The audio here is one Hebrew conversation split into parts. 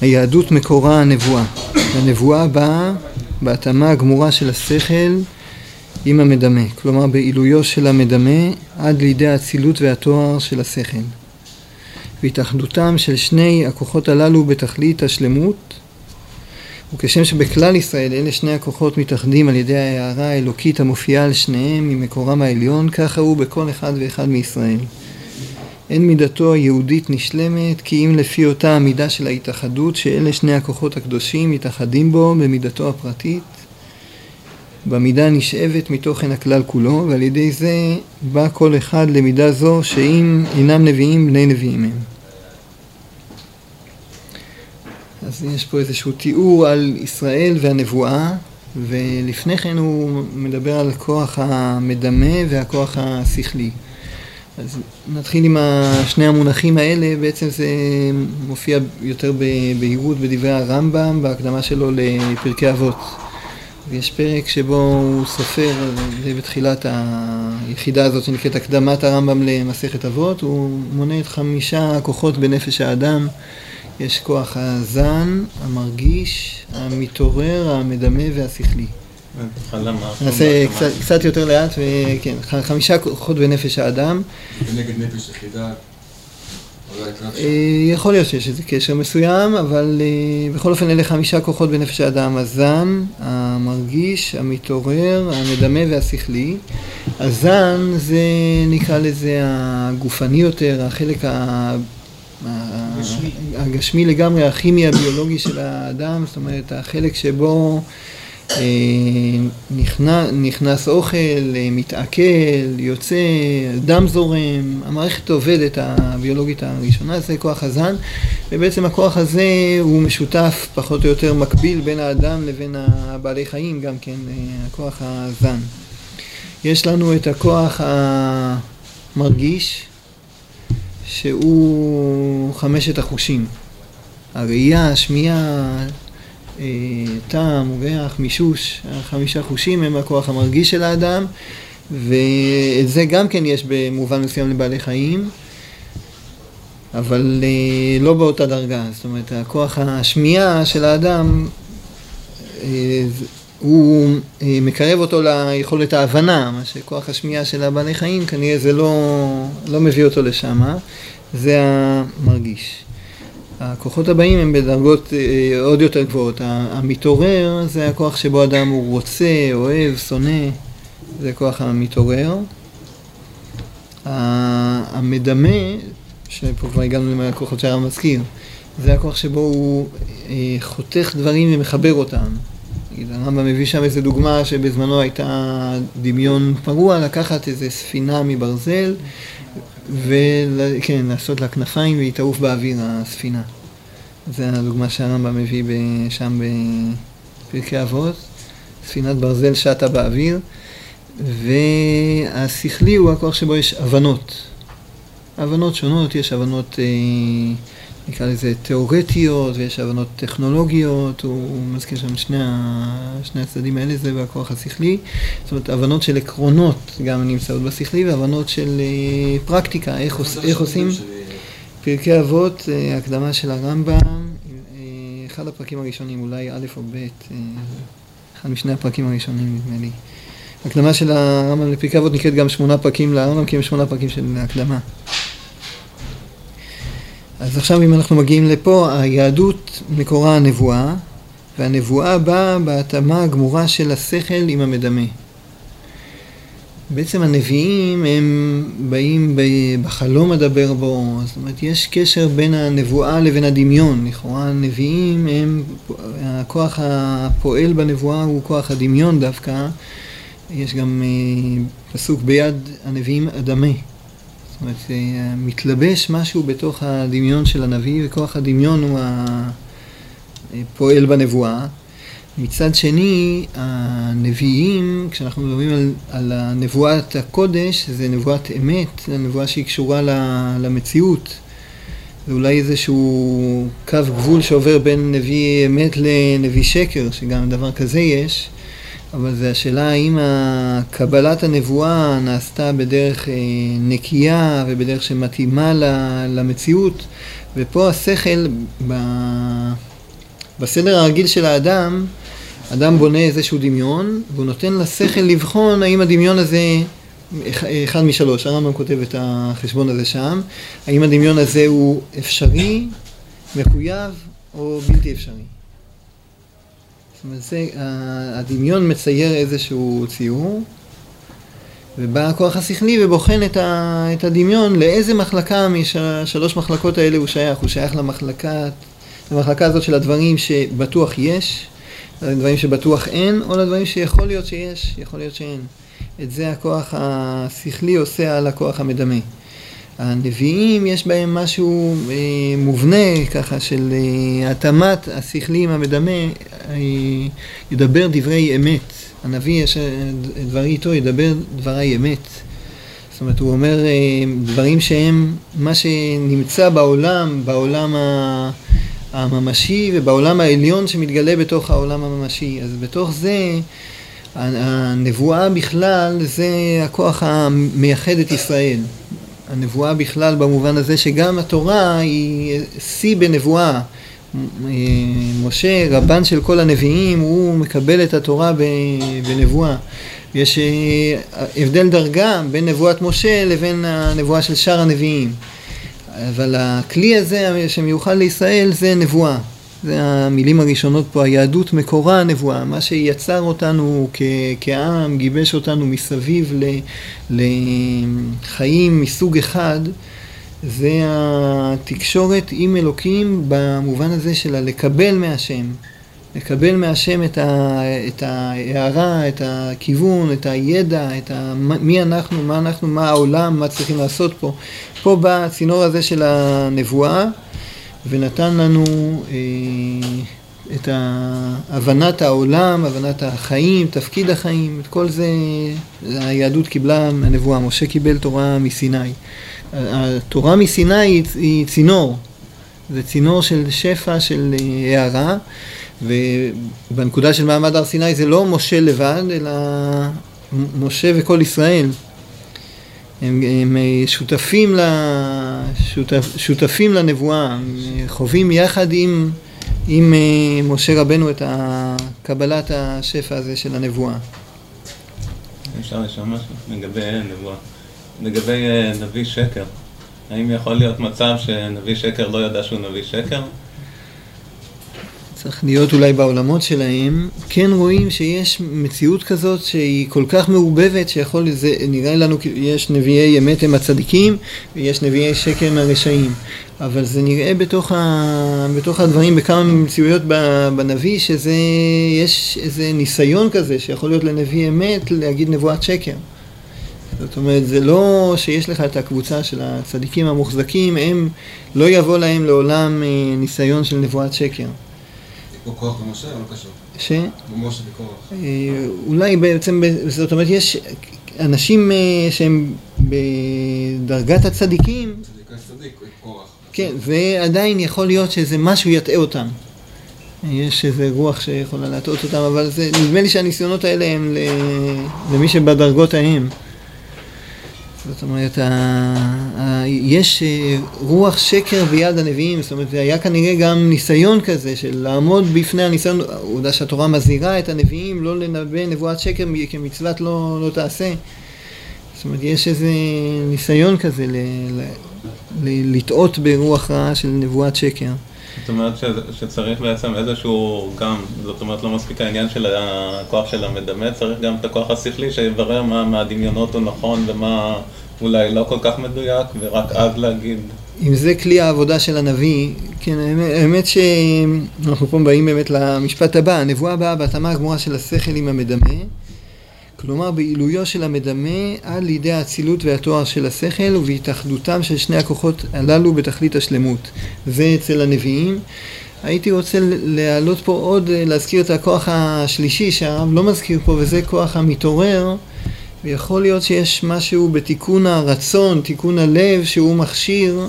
היהדות מקורה הנבואה. הנבואה באה בהתאמה הגמורה של השכל עם המדמה, כלומר בעילויו של המדמה עד לידי האצילות והתואר של השכל. והתאחדותם של שני הכוחות הללו בתכלית השלמות וכשם שבכלל ישראל אלה שני הכוחות מתאחדים על ידי ההערה האלוקית המופיעה על שניהם ממקורם העליון, ככה הוא בכל אחד ואחד מישראל. אין מידתו היהודית נשלמת, כי אם לפי אותה המידה של ההתאחדות, שאלה שני הכוחות הקדושים מתאחדים בו במידתו הפרטית, במידה נשאבת מתוכן הכלל כולו, ועל ידי זה בא כל אחד למידה זו שאם אינם נביאים, בני נביאים הם. אז יש פה איזשהו תיאור על ישראל והנבואה, ולפני כן הוא מדבר על הכוח המדמה והכוח השכלי. אז נתחיל עם שני המונחים האלה, בעצם זה מופיע יותר בבהירות בדברי הרמב"ם, בהקדמה שלו לפרקי אבות. ויש פרק שבו הוא סופר, זה בתחילת היחידה הזאת שנקראת הקדמת הרמב"ם למסכת אבות, הוא מונה את חמישה כוחות בנפש האדם. יש כוח הזן, המרגיש, המתעורר, המדמה והשכלי. נעשה קצת יותר לאט, וכן, חמישה כוחות בנפש האדם. ונגד נפש יחידה. אה, יכול להיות שיש איזה קשר מסוים, אבל אה, בכל אופן אלה חמישה כוחות בנפש האדם, הזן, המרגיש, המתעורר, המדמה והשכלי. הזן זה נקרא לזה הגופני יותר, החלק הגשמי לגמרי, הכימי הביולוגי של האדם, זאת אומרת החלק שבו אה, נכנס, נכנס אוכל, אה, מתעכל, יוצא, דם זורם, המערכת עובדת הביולוגית הראשונה זה כוח הזן ובעצם הכוח הזה הוא משותף פחות או יותר מקביל בין האדם לבין הבעלי חיים גם כן, אה, הכוח הזן. יש לנו את הכוח המרגיש שהוא חמשת החושים הראייה, השמיעה, אה, טעם, ריח, מישוש, החמישה חושים הם הכוח המרגיש של האדם ואת זה גם כן יש במובן מסוים לבעלי חיים אבל אה, לא באותה דרגה, זאת אומרת הכוח השמיעה של האדם אה, הוא מקרב אותו ליכולת ההבנה, מה שכוח השמיעה של הבעלי חיים כנראה זה לא, לא מביא אותו לשם, זה המרגיש. הכוחות הבאים הם בדרגות אה, עוד יותר גבוהות. המתעורר זה הכוח שבו אדם הוא רוצה, אוהב, שונא, זה כוח המתעורר. המדמה, שפה כבר הגענו לכוחות שהרב מזכיר, זה הכוח שבו הוא אה, חותך דברים ומחבר אותם. הרמב"ם מביא שם איזו דוגמה שבזמנו הייתה דמיון פרוע, לקחת איזו ספינה מברזל וכן, לעשות לה כנפיים והיא תעוף באוויר, הספינה. זה הדוגמה שהרמב"ם מביא שם בפרקי אבות, ספינת ברזל שטה באוויר, והשכלי הוא הכוח שבו יש הבנות. הבנות שונות, יש הבנות, אה, נקרא לזה תיאורטיות, ויש הבנות טכנולוגיות, הוא מזכיר שם שני, שני הצדדים האלה, זה בכוח השכלי. זאת אומרת, הבנות של עקרונות גם נמצאות בשכלי, והבנות של אה, פרקטיקה, איך, עוש, איך עושים. פרקי אבות, אה, הקדמה של הרמב"ם, אה, אחד הפרקים הראשונים, אולי א' או ב', אה, אחד משני הפרקים הראשונים נדמה לי. הקדמה של הרמב"ם לפרקי אבות נקראת גם שמונה פרקים לרמב"ם, כי הם שמונה פרקים של הקדמה. אז עכשיו אם אנחנו מגיעים לפה, היהדות מקורה הנבואה, והנבואה באה בהתאמה הגמורה של השכל עם המדמה. בעצם הנביאים הם באים בחלום אדבר בו, זאת אומרת יש קשר בין הנבואה לבין הדמיון, לכאורה הנביאים הם, הכוח הפועל בנבואה הוא כוח הדמיון דווקא, יש גם אה, פסוק ביד הנביאים אדמה, זאת אומרת אה, מתלבש משהו בתוך הדמיון של הנביא וכוח הדמיון הוא הפועל בנבואה מצד שני, הנביאים, כשאנחנו מדברים על, על נבואת הקודש, זה נבואת אמת, זה נבואה שהיא קשורה למציאות. זה אולי איזשהו קו גבול שעובר בין נביא אמת לנביא שקר, שגם דבר כזה יש, אבל זה השאלה האם קבלת הנבואה נעשתה בדרך אה, נקייה ובדרך שמתאימה למציאות, ופה השכל, בסדר הרגיל של האדם, אדם בונה איזשהו דמיון, והוא נותן לשכל לבחון האם הדמיון הזה, אחד משלוש, הרמב"ם כותב את החשבון הזה שם, האם הדמיון הזה הוא אפשרי, מחויב או בלתי אפשרי. זאת אומרת, זה, הדמיון מצייר איזשהו ציור, ובא הכוח השכלי ובוחן את, ה, את הדמיון לאיזה מחלקה משלוש מחלקות האלה הוא שייך. הוא שייך למחלקה, למחלקה הזאת של הדברים שבטוח יש, לדברים שבטוח אין, או לדברים שיכול להיות שיש, יכול להיות שאין. את זה הכוח השכלי עושה על הכוח המדמה. הנביאים יש בהם משהו אה, מובנה ככה של אה, התאמת השכלי עם המדמה, אה, ידבר דברי אמת. הנביא יש אה, דברי איתו ידבר דברי אמת. זאת אומרת הוא אומר אה, דברים שהם מה שנמצא בעולם, בעולם ה... הממשי ובעולם העליון שמתגלה בתוך העולם הממשי. אז בתוך זה הנבואה בכלל זה הכוח המייחד את ישראל. הנבואה בכלל במובן הזה שגם התורה היא שיא בנבואה. משה, רבן של כל הנביאים, הוא מקבל את התורה בנבואה. יש אה, הבדל דרגה בין נבואת משה לבין הנבואה של שאר הנביאים. אבל הכלי הזה שמיוחד לישראל זה נבואה. זה המילים הראשונות פה, היהדות מקורה הנבואה, מה שיצר אותנו כ- כעם, גיבש אותנו מסביב לחיים מסוג אחד, זה התקשורת עם אלוקים במובן הזה של לקבל מהשם. לקבל מהשם את, ה, את ההערה, את הכיוון, את הידע, את ה, מי אנחנו, מה אנחנו, מה העולם, מה צריכים לעשות פה. פה בא הצינור הזה של הנבואה ונתן לנו אה, את הבנת העולם, הבנת החיים, תפקיד החיים, את כל זה היהדות קיבלה מהנבואה, משה קיבל תורה מסיני. התורה מסיני היא, היא צינור, זה צינור של שפע, של אה, הערה. ובנקודה של מעמד הר סיני זה לא משה לבד, אלא משה וכל ישראל. הם, הם שותפים, שותפ, שותפים לנבואה, חווים יחד עם, עם אה, משה רבנו את קבלת השפע הזה של הנבואה. אפשר לשאול משהו לגבי נבואה. לגבי אה, נביא שקר, האם יכול להיות מצב שנביא שקר לא ידע שהוא נביא שקר? צריך להיות אולי בעולמות שלהם, כן רואים שיש מציאות כזאת שהיא כל כך מעובבת שיכול, זה נראה לנו, יש נביאי אמת הם הצדיקים ויש נביאי שקר הם הרשעים, אבל זה נראה בתוך, ה, בתוך הדברים בכמה מציאויות בנביא שזה, יש איזה ניסיון כזה שיכול להיות לנביא אמת להגיד נבואת שקר. זאת אומרת, זה לא שיש לך את הקבוצה של הצדיקים המוחזקים, הם, לא יבוא להם לעולם אה, ניסיון של נבואת שקר. או כוח במשה או לא קשור? ש? במשה וכוח. אה, אולי בעצם, זאת אומרת, יש אנשים אה, שהם בדרגת הצדיקים. צדיק צדיק, כוח. כן, ועדיין יכול להיות שזה משהו יטעה אותם. יש איזה רוח שיכולה להטעות אותם, אבל זה, נדמה לי שהניסיונות האלה הם למי שבדרגות ההם. זאת אומרת, ה, ה, יש אה, רוח שקר ביד הנביאים, זאת אומרת, היה כנראה גם ניסיון כזה של לעמוד בפני הניסיון, העובדה שהתורה מזהירה את הנביאים לא לנבא נבואת שקר כמצוות לא, לא תעשה. זאת אומרת, יש איזה ניסיון כזה ל, ל, לטעות ברוח רעה של נבואת שקר. זאת אומרת שצריך בעצם איזשהו גם, זאת אומרת לא מספיק העניין של הכוח של המדמה, צריך גם את הכוח השכלי שיברר מה מהדמיונות הוא נכון ומה אולי לא כל כך מדויק, ורק אז להגיד. אם זה כלי העבודה של הנביא, כן, האמת שאנחנו פה באים באמת למשפט הבא, הנבואה באה בהתאמה הגמורה של השכל עם המדמה. כלומר בעילויו של המדמה עד לידי האצילות והתואר של השכל ובהתאחדותם של שני הכוחות הללו בתכלית השלמות. זה אצל הנביאים. הייתי רוצה להעלות פה עוד, להזכיר את הכוח השלישי שהרב לא מזכיר פה וזה כוח המתעורר ויכול להיות שיש משהו בתיקון הרצון, תיקון הלב שהוא מכשיר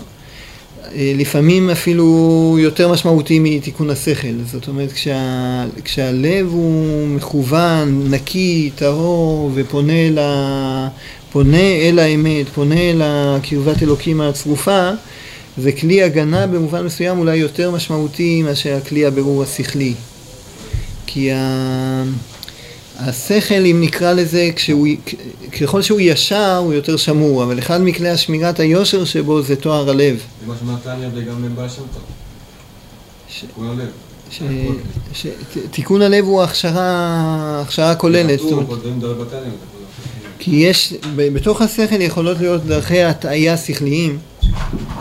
לפעמים אפילו יותר משמעותי מתיקון השכל. זאת אומרת, כשה, כשהלב הוא מכוון, נקי, טהור, ופונה ל, פונה אל האמת, פונה אל הקרבת אלוקים הצרופה, זה כלי הגנה במובן מסוים אולי יותר משמעותי מאשר הכלי הבירור השכלי. כי ה... השכל, אם נקרא לזה, כשהוא, ככל שהוא ישר, הוא יותר שמור, אבל אחד מכלי השמירת היושר שבו זה תואר הלב. זה מה שאמרת תניא וגם מבעל שם טוב. תיקון הלב. ש- ש- תיקון הלב הוא הכשרה, הכשרה כוללת. כי יש, בתוך השכל יכולות להיות דרכי הטעיה שכליים.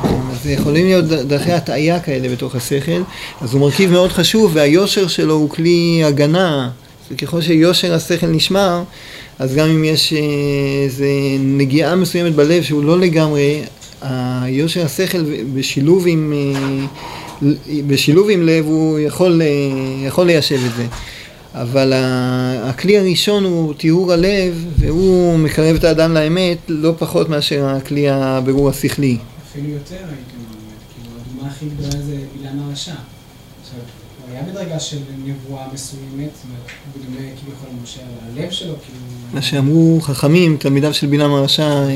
אז יכולים להיות דרכי הטעיה כאלה בתוך השכל, אז הוא מרכיב מאוד חשוב, והיושר שלו הוא כלי הגנה. ככל שיושר השכל נשמר, אז גם אם יש אה, איזה נגיעה מסוימת בלב שהוא לא לגמרי, היושר השכל בשילוב עם, אה, בשילוב עם לב הוא יכול, אה, יכול ליישב את זה. אבל הכלי הראשון הוא טיהור הלב, והוא מקרב את האדם לאמת לא פחות מאשר הכלי הבירור השכלי. אפילו יותר הייתי אומר, כאילו הדוגמה הכי גדולה זה בלעם הרשע. עכשיו, היה בדרגה של נבואה מסוימת, זאת אומרת, הוא דומה כביכול למשה על הלב שלו, כאילו... מה שאמרו חכמים, תלמידיו של בלעם הרשע, אה,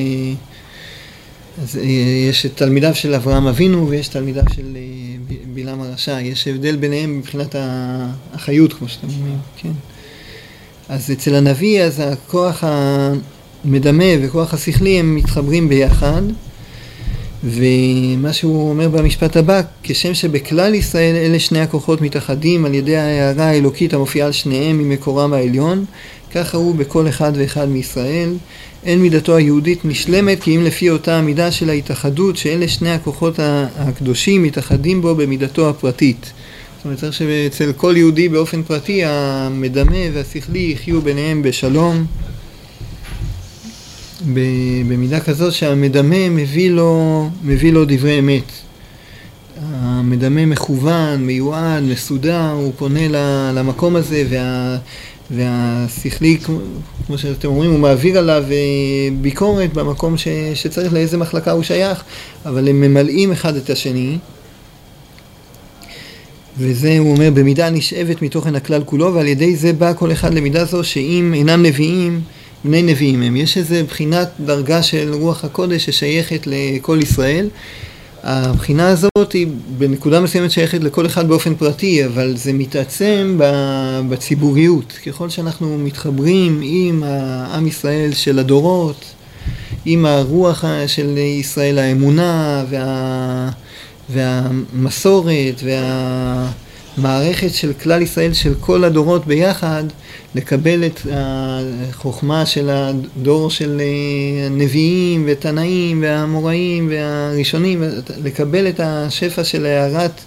אז אה, יש תלמידיו של אברהם אבינו ויש תלמידיו של אה, בלעם הרשע, יש הבדל ביניהם מבחינת החיות, כמו שאתם אומרים, כן. אז אצל הנביא, אז הכוח המדמה וכוח השכלי הם מתחברים ביחד, ומה שהוא אומר במשפט הבא, כשם שבכלל ישראל אלה שני הכוחות מתאחדים על ידי ההערה האלוקית המופיעה על שניהם ממקורם העליון, ככה הוא בכל אחד ואחד מישראל. אין מידתו היהודית נשלמת כי אם לפי אותה המידה של ההתאחדות שאלה שני הכוחות הקדושים מתאחדים בו במידתו הפרטית. זאת אומרת צריך שאצל כל יהודי באופן פרטי המדמה והשכלי יחיו ביניהם בשלום. במידה כזאת שהמדמה מביא לו, מביא לו דברי אמת. המדמה מכוון, מיועד, מסודר, הוא פונה למקום הזה וה, והשכלי, כמו, כמו שאתם אומרים, הוא מעביר עליו אה, ביקורת במקום ש, שצריך לאיזה מחלקה הוא שייך, אבל הם ממלאים אחד את השני. וזה, הוא אומר, במידה נשאבת מתוכן הכלל כולו, ועל ידי זה בא כל אחד למידה זו שאם אינם נביאים, בני נביאים הם. יש איזה בחינת דרגה של רוח הקודש ששייכת לכל ישראל. הבחינה הזאת היא בנקודה מסוימת שייכת לכל אחד באופן פרטי, אבל זה מתעצם בציבוריות. ככל שאנחנו מתחברים עם העם ישראל של הדורות, עם הרוח של ישראל, האמונה וה... והמסורת והמערכת של כלל ישראל של כל הדורות ביחד, לקבל את החוכמה של הדור של אה, הנביאים ותנאים והאמוראים והראשונים, לקבל את השפע של הערת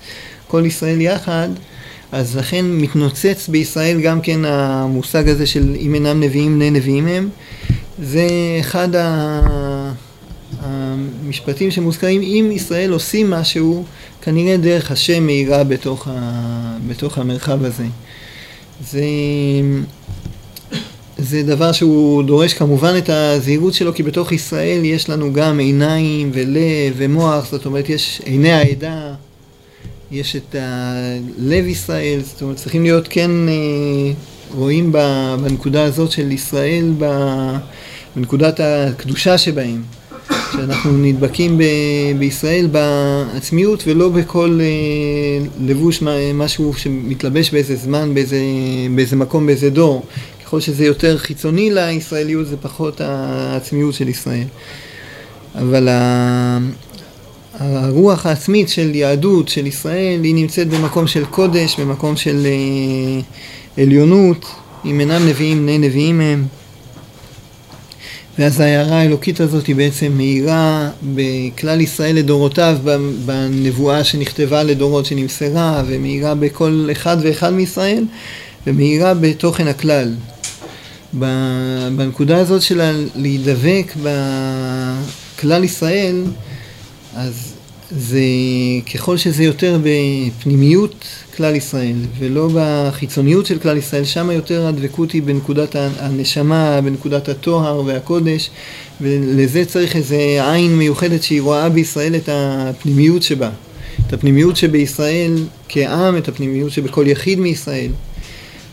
כל ישראל יחד, אז לכן מתנוצץ בישראל גם כן המושג הזה של אם אינם נביאים בני נביאים הם. זה אחד ה... המשפטים שמוזכרים, אם ישראל עושים משהו, כנראה דרך השם מאירה בתוך, ה... בתוך המרחב הזה. זה, זה דבר שהוא דורש כמובן את הזהירות שלו, כי בתוך ישראל יש לנו גם עיניים ולב ומוח, זאת אומרת יש עיני העדה, יש את ה- לב ישראל, זאת אומרת צריכים להיות כן אה, רואים בנקודה הזאת של ישראל, בנקודת הקדושה שבהם. שאנחנו נדבקים ב- בישראל בעצמיות ולא בכל אה, לבוש מה- משהו שמתלבש באיזה זמן, באיזה, באיזה מקום, באיזה דור. ככל שזה יותר חיצוני לישראליות זה פחות העצמיות של ישראל. אבל ה- הרוח העצמית של יהדות, של ישראל, היא נמצאת במקום של קודש, במקום של אה, עליונות, אם אינם נביאים, בני נביאים הם. ואז ההערה האלוקית הזאת היא בעצם מאירה בכלל ישראל לדורותיו בנבואה שנכתבה לדורות שנמסרה ומאירה בכל אחד ואחד מישראל ומאירה בתוכן הכלל. בנקודה הזאת של להידבק בכלל ישראל אז זה ככל שזה יותר בפנימיות כלל ישראל ולא בחיצוניות של כלל ישראל, שם יותר הדבקות היא בנקודת הנשמה, בנקודת הטוהר והקודש ולזה צריך איזה עין מיוחדת שהיא רואה בישראל את הפנימיות שבה, את הפנימיות שבישראל כעם, את הפנימיות שבכל יחיד מישראל.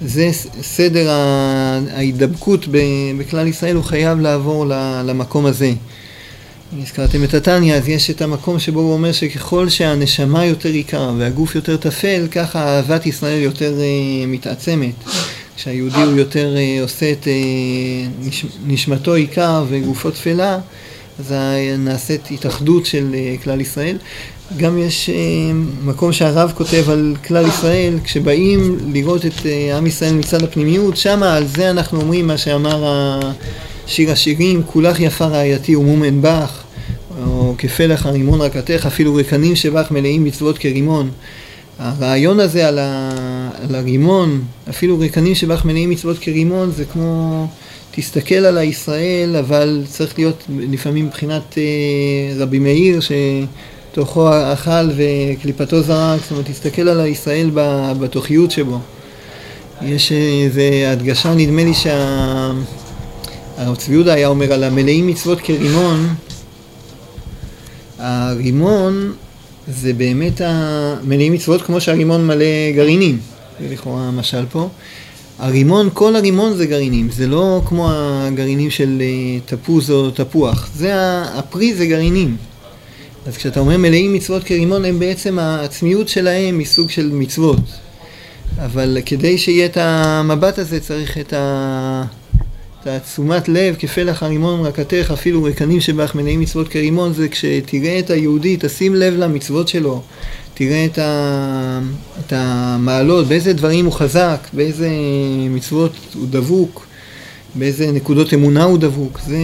זה סדר ההידבקות בכלל ישראל, הוא חייב לעבור למקום הזה. הזכרתם את התניא, אז יש את המקום שבו הוא אומר שככל שהנשמה יותר יקרה והגוף יותר טפל, ככה אהבת ישראל יותר uh, מתעצמת. כשהיהודי הוא יותר uh, עושה את uh, נש, נשמתו עיקר וגופו תפלה, אז נעשית התאחדות של uh, כלל ישראל. גם יש uh, מקום שהרב כותב על כלל ישראל, כשבאים לראות את uh, עם ישראל מצד הפנימיות, שמה על זה אנחנו אומרים מה שאמר ה... שיר השירים, כולך יפה רעייתי ומומן בך, או כפלח הרימון רקתך, אפילו רקנים שבך מלאים מצוות כרימון. הרעיון הזה על, ה, על הרימון, אפילו רקנים שבך מלאים מצוות כרימון, זה כמו, תסתכל על הישראל, אבל צריך להיות לפעמים מבחינת אה, רבי מאיר, שתוכו אכל וקליפתו זרק, זאת אומרת, תסתכל על הישראל בתוכיות שבו. יש איזו הדגשה, נדמה לי שה... הרב צבי יהודה היה אומר על המלאים מצוות כרימון, הרימון זה באמת המלאים מצוות כמו שהרימון מלא גרעינים, זה לכאורה המשל פה. הרימון, כל הרימון זה גרעינים, זה לא כמו הגרעינים של אה, תפוז או תפוח, זה הפרי זה גרעינים. אז כשאתה אומר מלאים מצוות כרימון, הם בעצם העצמיות שלהם מסוג של מצוות. אבל כדי שיהיה את המבט הזה צריך את ה... תעצומת לב כפלח הרימון רקתך, אפילו רקנים שבך מלאים מצוות כרימון, זה כשתראה את היהודי, תשים לב למצוות שלו, תראה את, ה, את המעלות, באיזה דברים הוא חזק, באיזה מצוות הוא דבוק, באיזה נקודות אמונה הוא דבוק. זה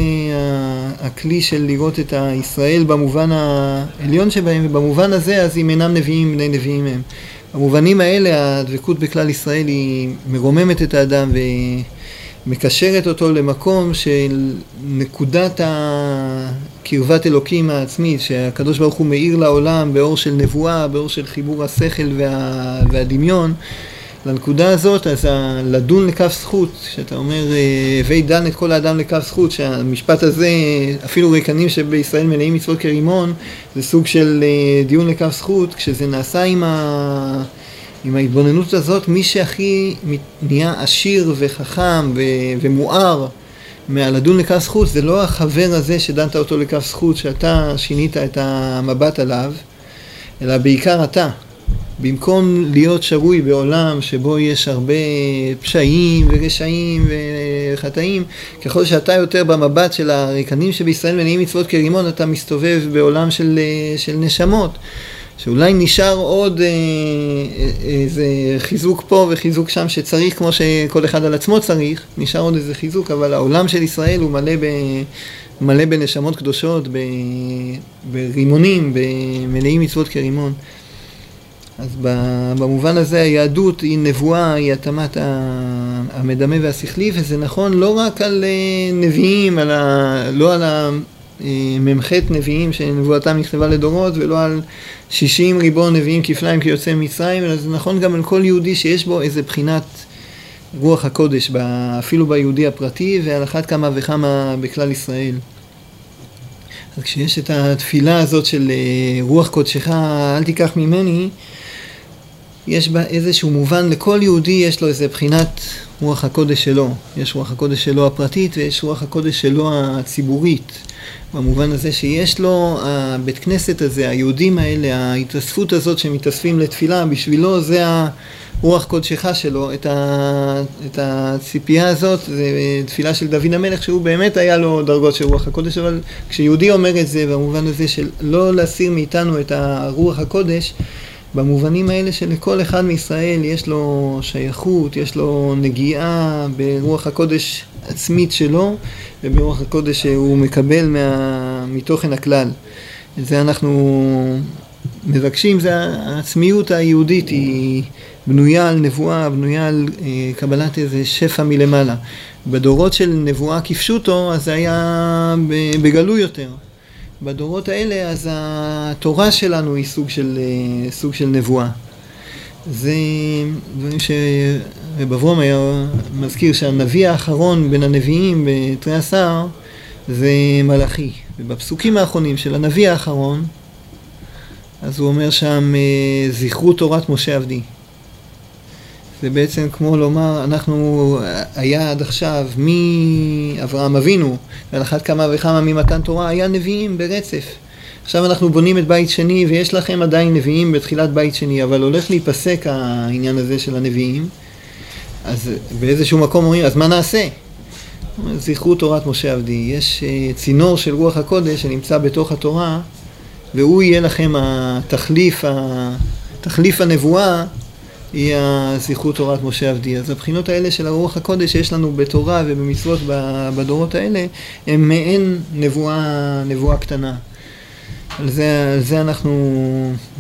הכלי של לראות את הישראל במובן העליון שבהם, ובמובן הזה אז אם אינם נביאים, בני נביאים הם. במובנים האלה הדבקות בכלל ישראל היא מרוממת את האדם ו... מקשרת אותו למקום של נקודת הקרבת אלוקים העצמית, שהקדוש ברוך הוא מאיר לעולם באור של נבואה, באור של חיבור השכל וה, והדמיון. לנקודה הזאת, אז לדון לכף זכות, שאתה אומר, הווי דן את כל האדם לכף זכות, שהמשפט הזה, אפילו ריקנים שבישראל מלאים מצוות כרימון, זה סוג של אה, דיון לכף זכות, כשזה נעשה עם ה... עם ההתבוננות הזאת, מי שהכי נהיה עשיר וחכם ו- ומואר מהלדון לכף זכות, זה לא החבר הזה שדנת אותו לכף זכות, שאתה שינית את המבט עליו, אלא בעיקר אתה. במקום להיות שרוי בעולם שבו יש הרבה פשעים ורשעים וחטאים, ככל שאתה יותר במבט של הריקנים שבישראל מניעים מצוות כרימון, אתה מסתובב בעולם של, של נשמות. שאולי נשאר עוד אה, אה, איזה חיזוק פה וחיזוק שם שצריך, כמו שכל אחד על עצמו צריך, נשאר עוד איזה חיזוק, אבל העולם של ישראל הוא מלא, ב, מלא בנשמות קדושות, ב, ברימונים, במלאים מצוות כרימון. אז במובן הזה היהדות היא נבואה, היא התאמת המדמה והשכלי, וזה נכון לא רק על אה, נביאים, על ה, לא על המ"ח נביאים שנבואתם נכתבה לדורות, ולא על שישים ריבון נביאים כפליים כיוצא ממצרים, אלא זה נכון גם על כל יהודי שיש בו איזה בחינת רוח הקודש, אפילו ביהודי הפרטי, ועל אחת כמה וכמה בכלל ישראל. אז כשיש את התפילה הזאת של אה, רוח קודשך אל תיקח ממני, יש בה איזשהו מובן, לכל יהודי יש לו איזה בחינת רוח הקודש שלו. יש רוח הקודש שלו הפרטית ויש רוח הקודש שלו הציבורית. במובן הזה שיש לו, הבית כנסת הזה, היהודים האלה, ההתאספות הזאת שמתאספים לתפילה, בשבילו זה הרוח קודשך שלו, את, ה, את הציפייה הזאת, זה תפילה של דוד המלך, שהוא באמת היה לו דרגות של רוח הקודש, אבל כשיהודי אומר את זה, במובן הזה של לא להסיר מאיתנו את הרוח הקודש, במובנים האלה שלכל אחד מישראל יש לו שייכות, יש לו נגיעה ברוח הקודש עצמית שלו וברוח הקודש שהוא מקבל מה... מתוכן הכלל. את זה אנחנו מבקשים, זה העצמיות היהודית היא בנויה על נבואה, בנויה על אה, קבלת איזה שפע מלמעלה. בדורות של נבואה כפשוטו, אז זה היה בגלוי יותר. בדורות האלה, אז התורה שלנו היא סוג של, סוג של נבואה. זה דברים שרב אברום היה מזכיר שהנביא האחרון בין הנביאים בתרי עשר זה מלאכי. ובפסוקים האחרונים של הנביא האחרון, אז הוא אומר שם, זכרו תורת משה עבדי. זה בעצם כמו לומר, אנחנו, היה עד עכשיו מאברהם אבינו, ועל אחת כמה וכמה ממתן תורה, היה נביאים ברצף. עכשיו אנחנו בונים את בית שני, ויש לכם עדיין נביאים בתחילת בית שני, אבל הולך להיפסק העניין הזה של הנביאים. אז באיזשהו מקום אומרים, אז מה נעשה? זכרו תורת משה עבדי. יש אה, צינור של רוח הקודש שנמצא בתוך התורה, והוא יהיה לכם התחליף, תחליף הנבואה, היא הזכרות תורת משה עבדי. אז הבחינות האלה של הרוח הקודש שיש לנו בתורה ובמצוות בדורות האלה, הם מעין נבואה, נבואה קטנה. על זה, על זה אנחנו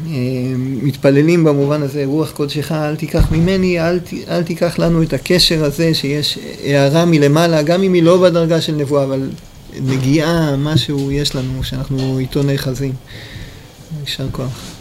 אה, מתפללים במובן הזה, רוח קודשך אל תיקח ממני, אל, אל תיקח לנו את הקשר הזה שיש הערה מלמעלה, גם אם היא לא בדרגה של נבואה, אבל נגיעה, משהו יש לנו שאנחנו איתו נאחזים. יישר כוח.